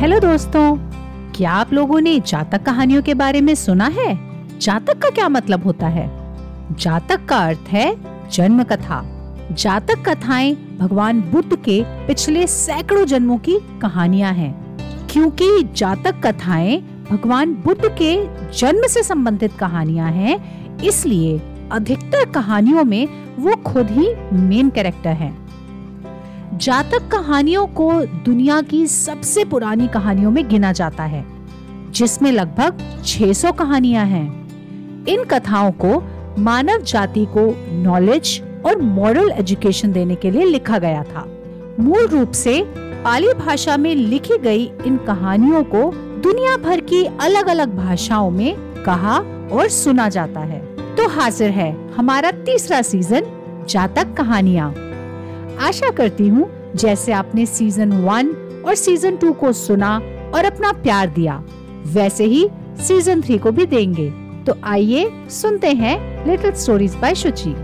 Hello दोस्तों। क्या आप लोगों ने जातक कहानियों के बारे में सुना है? जातक का क्या मतलब होता है? जातक का अर्थ है जन्म कथा जातक कथाएँ भगवान बुद्ध के पिछले सैकड़ों जन्मों की कहानियाँ हैं। क्योंकि जातक कथाएँ भगवान बुद्ध के जन्म से संबंधित कहानियाँ हैं, इसलिए अधिकतर कहानियों में वो खुद ही मेन कैरेक्टर हैं। जातक कहानियों को दुनिया की सबसे पुरानी कहानियों में गिना जाता है, जिसमें लगभग 600 कहानियाँ हैं। इन कथाओं को मानव जाति को नॉलेज और मॉरल एजुकेशन देने के लिए लिखा गया था। मूल रूप से पाली भाषा में लिखी गई इन कहानियों को दुनिया भर की अलग अलग भाषाओं में कहा और सुना जाता है। तो हाजिर है हमारा तीसरा सीज़न, जातक कहानियाँ। आशा करती हूँ, जैसे आपने सीज़न वन और सीज़न टू को सुना और अपना प्यार दिया, वैसे ही सीज़न थ्री को भी देंगे। तो आइए सुनते हैं लिटिल स्टोरीज बाय शुचि